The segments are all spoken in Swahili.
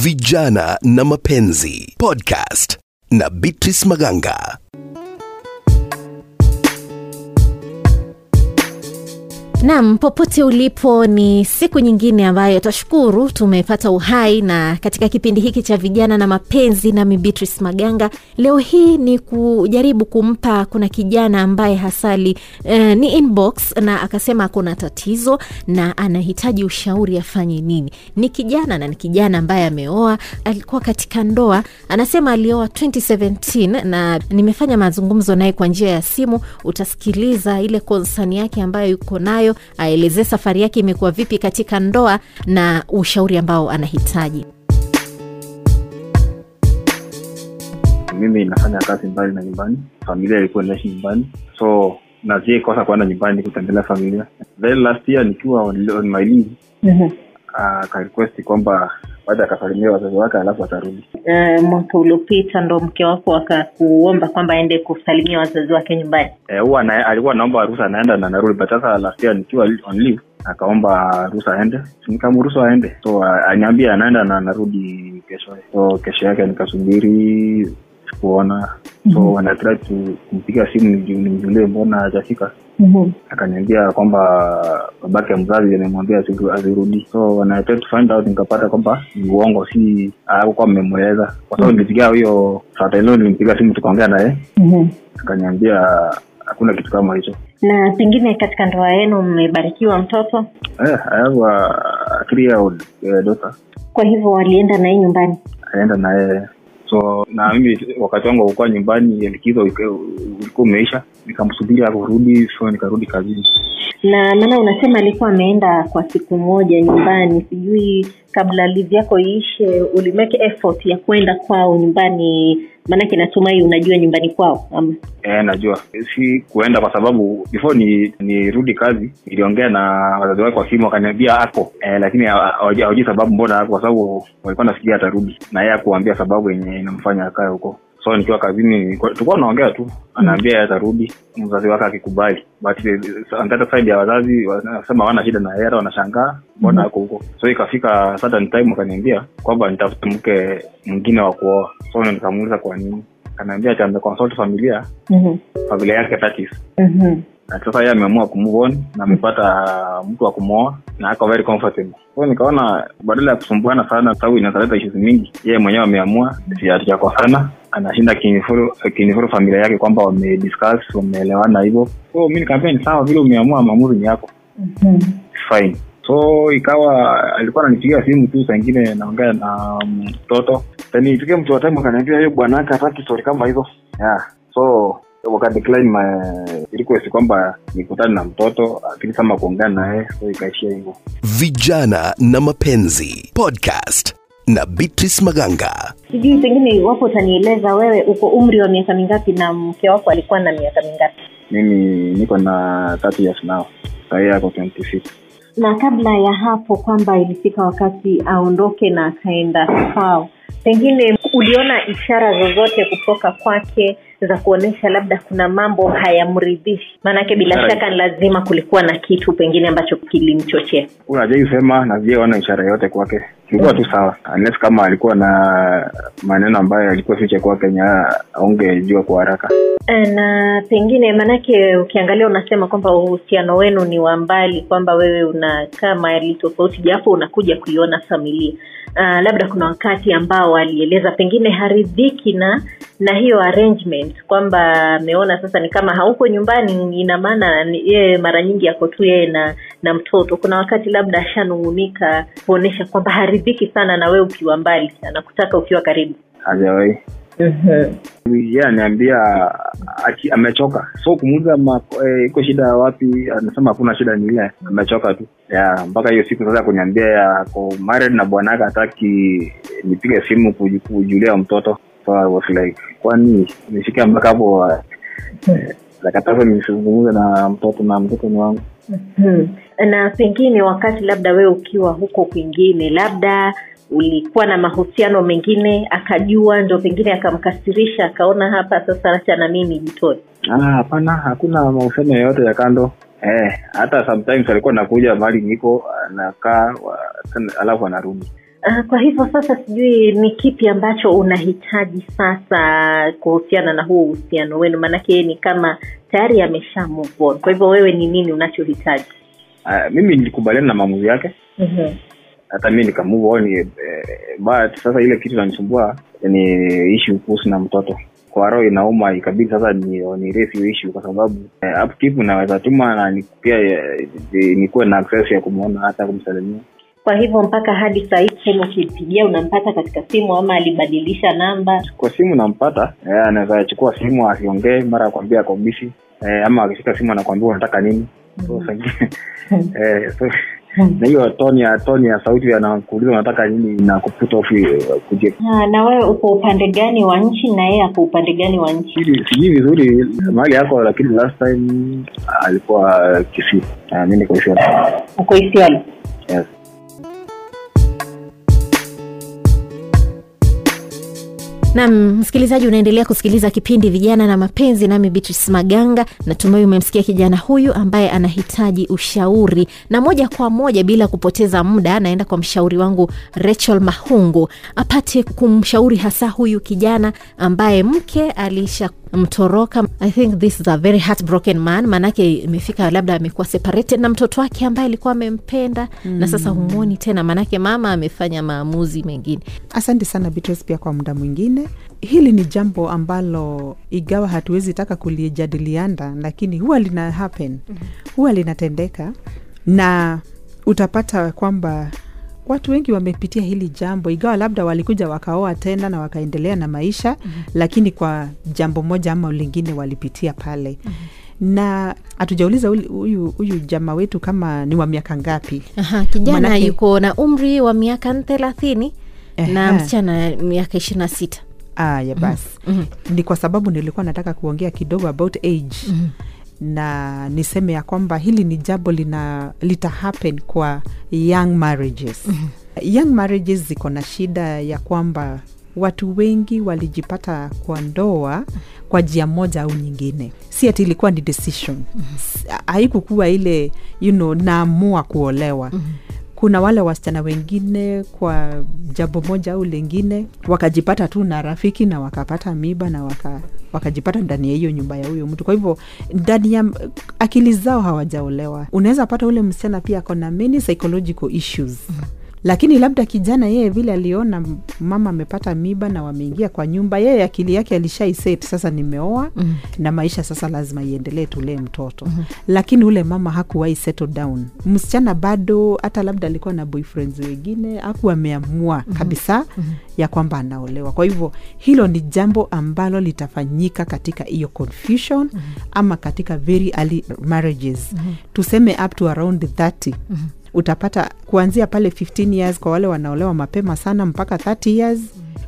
Vijana na Mapenzi podcast na Beatrice Maganga. Naam, popote ulipo, ni siku nyingine ambayo twashukuru tumepata uhai, na katika kipindi hiki cha vijana na mapenzi, nami Beatrice Maganga, leo hii ni kujaribu kumpa, kuna kijana ambaye hasali eh, ni inbox na akasema kuna tatizo na anahitaji ushauri afanye nini. Ni kijana na ni kijana ambaye ameoa, alikuwa katika ndoa, anasema alioa 2017 na nimefanya mazungumzo naye kwa njia ya simu. Utasikiliza ile konsani yake ambayo yuko nayo aelezee safari yake imekuwa vipi katika ndoa na ushauri ambao anahitaji. mimi nafanya kazi mbali na nyumbani. Familia ilikuwa inaishi nyumbani. So nazie kosa kuenda nyumbani kutembelea familia. Then last year nikiwa on, on my leave akarequest kwamba baada akasalimia wazazi wake alafu atarudi. E, mwaka uliopita ndo mke wako akakuomba kwamba aende kusalimia wazazi wake nyumbani? Eh, huwa ana- alikuwa anaomba ruhusa anaenda na narudi but sasa last year nikiwa on leave akaomba ruhusa aende. Nikamruhusu aende. So a- aniambia anaenda na narudi kesho. So kesho yake nikasubiri sikuona. So mm-hmm. wanatrai kumpiga simu nimjulie mbona hajafika mm-hmm. akaniambia kwamba babake mzazi amemwambia azirudi so when I tried to find out nikapata kwamba ni uongo si akukuwa mmemweleza. Kwa sababu nilisikia huyo fatelo nilimpiga simu tukaongea naye. Mm-hmm. akaniambia hakuna kitu kama hicho. Na pengine katika ndoa yenu mmebarikiwa mtoto? Eh, I have a three year old daughter. Kwa hivyo walienda naye nyumbani? Alienda naye so na mimi wakati wangu ukuwa nyumbani likizo ulikuwa umeisha nikamsubiri akurudi so nikarudi kazini na maana unasema alikuwa ameenda kwa siku moja nyumbani sijui kabla live yako iishe ulimeke effort ya kwenda kwao nyumbani maanake natumai unajua nyumbani kwao Eh, najua. Si kuenda kwa sababu before ni nirudi kazi niliongea na wazazi wake kwa simu wakaniambia ako. E, lakini hawajui sababu mbona ako kwa sababu walikuwa nafikiria atarudi. Na yeye akuambia sababu yenye inamfanya akae huko so nikiwa kazini tulikuwa naongea tu. Anaambia mm. atarudi. Mzazi wake akikubali. But eh, the other side ya wazazi wanasema hawana shida na hera wanashangaa. Mbona ako huko? So ikafika certain time akaniambia kwamba nitafute mke mwingine wa kuoa. So nikamuuliza kwa nini? Akaniambia ati ameconsult familia. Mm-hmm. familia yake tatis Mm-hmm. sasa yeye ameamua kumove on na amepata mtu wa kumwoa na ako very comfortable. So nikaona badala ya kusumbuana sana sababu inazaleta issues mingi yeye mwenyewe ameamua hatujakosana anashinda kinifuru kinifuru familia yake kwamba wamediscuss wameelewana hivyo. So mi nikaambia ni sawa vile umeamua maamuzi ni yako. Mm-hmm. fine. So ikawa alikuwa ananipigia simu tu saa ingine naongea na mtoto. Um, ifike mtu wa time akaniambia hiyo bwana hataki stori kama hizo. Yeah. so wakadecline my request kwamba nikutane na mtoto lakini kama kuongea naye. So ikaishia hivyo. Vijana na Mapenzi podcast na Beatrice Maganga. sijui pengine iwapo utanieleza wewe uko umri wa miaka mingapi na mke wako alikuwa na miaka mingapi? Mimi niko na 30 years now. Sahii yako 26 na kabla ya hapo kwamba ilifika wakati aondoke na akaenda kwao pengine uliona ishara zozote kutoka kwake za kuonyesha labda kuna mambo hayamridhishi. Maanake bila shaka. ni lazima kulikuwa na kitu pengine ambacho kilimchochea. Unajai sema na sijaona ishara yote kwake. Ilikuwa tu sawa. Unless kama alikuwa na maneno ambayo alikuwa fiche kwake nya aungejua kwa haraka. Eh, na pengine maanake ukiangalia unasema kwamba uhusiano wenu ni wa mbali kwamba wewe unakaa mahali tofauti japo unakuja kuiona familia. Uh, labda kuna wakati ambao alieleza pengine haridhiki na na hiyo arrangement kwamba ameona sasa ni kama hauko nyumbani ina maana yeye mara nyingi ako tu yeye na na mtoto. Kuna wakati labda ashanung'unika kuonyesha kwamba haridhiki sana na wewe ukiwa mbali anakutaka ukiwa karibu. Hajawahi. Mm-hmm. yeye aniambia amechoka. So kumuuliza eh, iko shida wapi? Anasema hakuna shida ni ile amechoka tu. Ya mpaka hiyo siku sasa kuniambia ya ako married na bwanake hataki nipige simu kujulia mtoto so I was like kwani nishike mpaka hapo eh, nakataza nisizungumze na mtoto na mtoto ni wangu. Hmm. na pengine wakati labda wewe ukiwa huko kwingine labda ulikuwa na mahusiano mengine akajua ndo pengine akamkasirisha akaona hapa sasa acha na mimi nijitoe Ah, hakuna mahusiano yoyote ya kando. Eh, hata sometimes alikuwa nakuja mali niko anakaa alafu anarudi Uh, kwa hivyo sasa sijui ni kipi ambacho unahitaji sasa kuhusiana na huo uhusiano wenu maanake ni kama tayari amesha move on. Kwa hivyo wewe ni nini unachohitaji? Uh, mimi nilikubaliana na maamuzi yake. Mm-hmm. hata mi nikamove on eh, but sasa ile kitu nanisumbua ni ishu kuhusu na mtoto. Kwa roho inauma ikabidi sasa ni, ni issue kwa sababu eh, upkeep naweza tuma na pia eh, nikuwe na access ya kumwona hata kumsalimia. Kwa hivyo mpaka hadi saa hii simu ukimpigia unampata katika simu ama alibadilisha namba? Kwa simu nampata eh, anaweza chukua simu asiongee mara akuambia ako eh, ama akishika simu anakuambia unataka nini. So, sa- eh, so, na hiyo toni ya toni ya sauti anakuuliza unataka nini na kuput off kuje. Ah, na wewe uko upande gani wa nchi na yeye ako upande gani wa nchi? Sijui vizuri mahali yako lakini last time alikuwa kisii uh, mi niko uko isiolo? Yes. Nam msikilizaji unaendelea kusikiliza kipindi vijana na mapenzi nami beatrice maganga. Natumai umemsikia kijana huyu ambaye anahitaji ushauri. Na moja kwa moja bila kupoteza muda naenda kwa mshauri wangu rachel mahungu. Apate kumshauri hasa huyu kijana ambaye mke alisha mtoroka i think this is a very heartbroken man maanake imefika labda amekuwa separated na mtoto wake ambaye alikuwa amempenda mm. na sasa humwoni tena maanake mama amefanya maamuzi mengine. Asante sana Beatrice pia kwa muda mwingine. Hili ni jambo ambalo igawa hatuwezi taka kulijadiliana lakini huwa lina happen. Huwa linatendeka na utapata kwamba watu wengi wamepitia hili jambo ingawa labda walikuja wakaoa tena na wakaendelea na maisha mm-hmm. lakini kwa jambo moja ama lingine walipitia pale. Mm-hmm. na hatujauliza huyu jama wetu kama ni wa miaka ngapi? Aha, kijana Manake- yuko na umri wa miaka thelathini na msichana miaka ishirini na sita. Aya basi. Mm-hmm. ni kwa sababu nilikuwa nataka kuongea kidogo about age. Mm-hmm na niseme ya kwamba hili ni jambo lina lita happen kwa young marriages mm-hmm. young marriages ziko na shida ya kwamba watu wengi walijipata kwa ndoa kwa njia moja au nyingine si ati ilikuwa ni decision mm-hmm. haikukuwa ile you know, naamua kuolewa mm-hmm kuna wale wasichana wengine kwa jambo moja au lingine wakajipata tu na rafiki na wakapata miba na waka, wakajipata ndani ya hiyo nyumba ya huyo mtu. Kwa hivyo ndani ya akili zao hawajaolewa. Unaweza pata ule msichana pia ako na many psychological issues. mm-hmm lakini labda kijana yeye vile aliona mama amepata miba na wameingia kwa nyumba yeye akili yake alishaiset sasa nimeoa mm. na maisha sasa lazima iendelee tulee mtoto mm-hmm. lakini ule mama hakuwahi settle down msichana bado hata labda alikuwa na boyfriends wengine aku ameamua mm-hmm. kabisa mm-hmm. ya kwamba anaolewa kwa hivyo hilo ni jambo ambalo litafanyika katika hiyo confusion mm-hmm. ama katika very early marriages mm-hmm. tuseme up to around 30 mm-hmm utapata kuanzia pale 15 years kwa wale wanaolewa mapema sana mpaka 30 years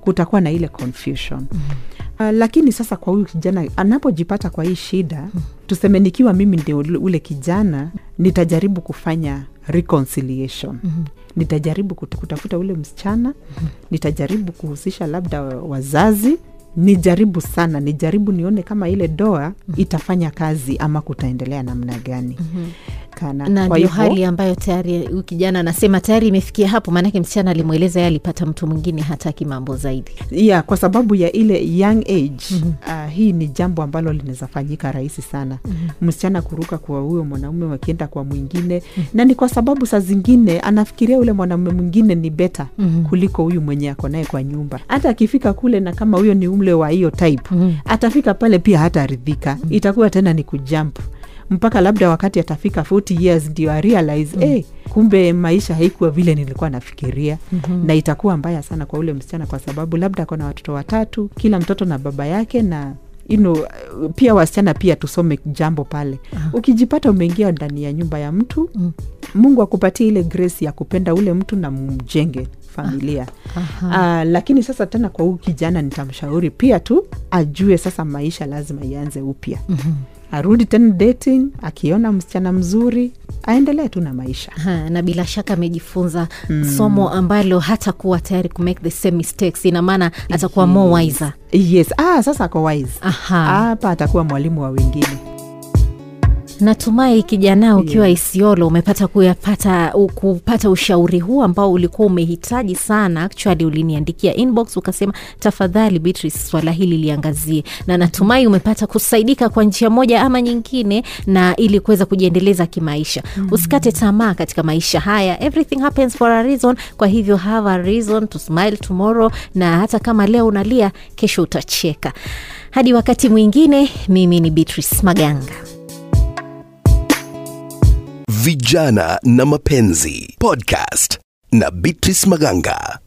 kutakuwa na ile confusion mm-hmm. uh, lakini sasa kwa huyu kijana anapojipata kwa hii shida mm-hmm. tuseme nikiwa mimi ndio ule- ule kijana nitajaribu kufanya reconciliation mm-hmm nitajaribu kutafuta ule msichana mm-hmm. nitajaribu kuhusisha labda wazazi nijaribu sana nijaribu nione kama ile doa mm-hmm. itafanya kazi ama kutaendelea namna gani mm-hmm. Kana na kwa ndio hali ambayo tayari huyu kijana anasema tayari imefikia hapo maanake msichana alimweleza yeye alipata mtu mwingine hataki mambo zaidi. yeah, kwa sababu ya ile young age uh, hii ni jambo ambalo linaweza fanyika rahisi sana. Mm-hmm. msichana kuruka kwa huyo mwanaume wakienda kwa mwingine mm-hmm. na ni kwa sababu saa zingine anafikiria ule mwanaume mwingine ni beta kuliko huyu mwenye ako naye kwa nyumba. Hata akifika kule na kama huyo ni umle wa hiyo type atafika pale pia hataridhika. Mm-hmm. itakuwa tena ni kujamp mpaka labda wakati atafika 40 years ndio arealize mm. hey, kumbe maisha haikuwa vile nilikuwa nafikiria mm-hmm. na itakuwa mbaya sana kwa ule msichana kwa sababu labda ako na watoto watatu kila mtoto na baba yake na you know, pia wasichana pia tusome jambo pale uh-huh. ukijipata umeingia ndani ya nyumba ya mtu mm. mungu akupatie ile grace ya kupenda ule mtu na mjenge familia uh, lakini sasa tena kwa huu kijana nitamshauri pia tu ajue sasa maisha lazima ianze upya mm-hmm arudi tena dating akiona msichana mzuri aendelee tu na maisha. Ha, na bila shaka amejifunza mm. somo ambalo hata kuwa tayari kumake the same mistakes ina maana atakuwa yes. more wiser. Yes. Ah, sasa ako wise. Hapa atakuwa mwalimu wa wengine natumai kijana ukiwa isiolo umepata kuyapata kupata ushauri huu ambao ulikuwa umehitaji sana. Actually uliniandikia inbox ukasema tafadhali beatrice swala hili liangazie. Na natumai umepata kusaidika kwa njia moja ama nyingine na ili kuweza kujiendeleza kimaisha. Mm-hmm. usikate tamaa katika maisha haya. Everything happens for a reason. Kwa hivyo have a reason to smile tomorrow na hata kama leo unalia kesho utacheka. Hadi wakati mwingine mimi ni beatrice maganga Vijana na Mapenzi podcast na Beatrice Maganga.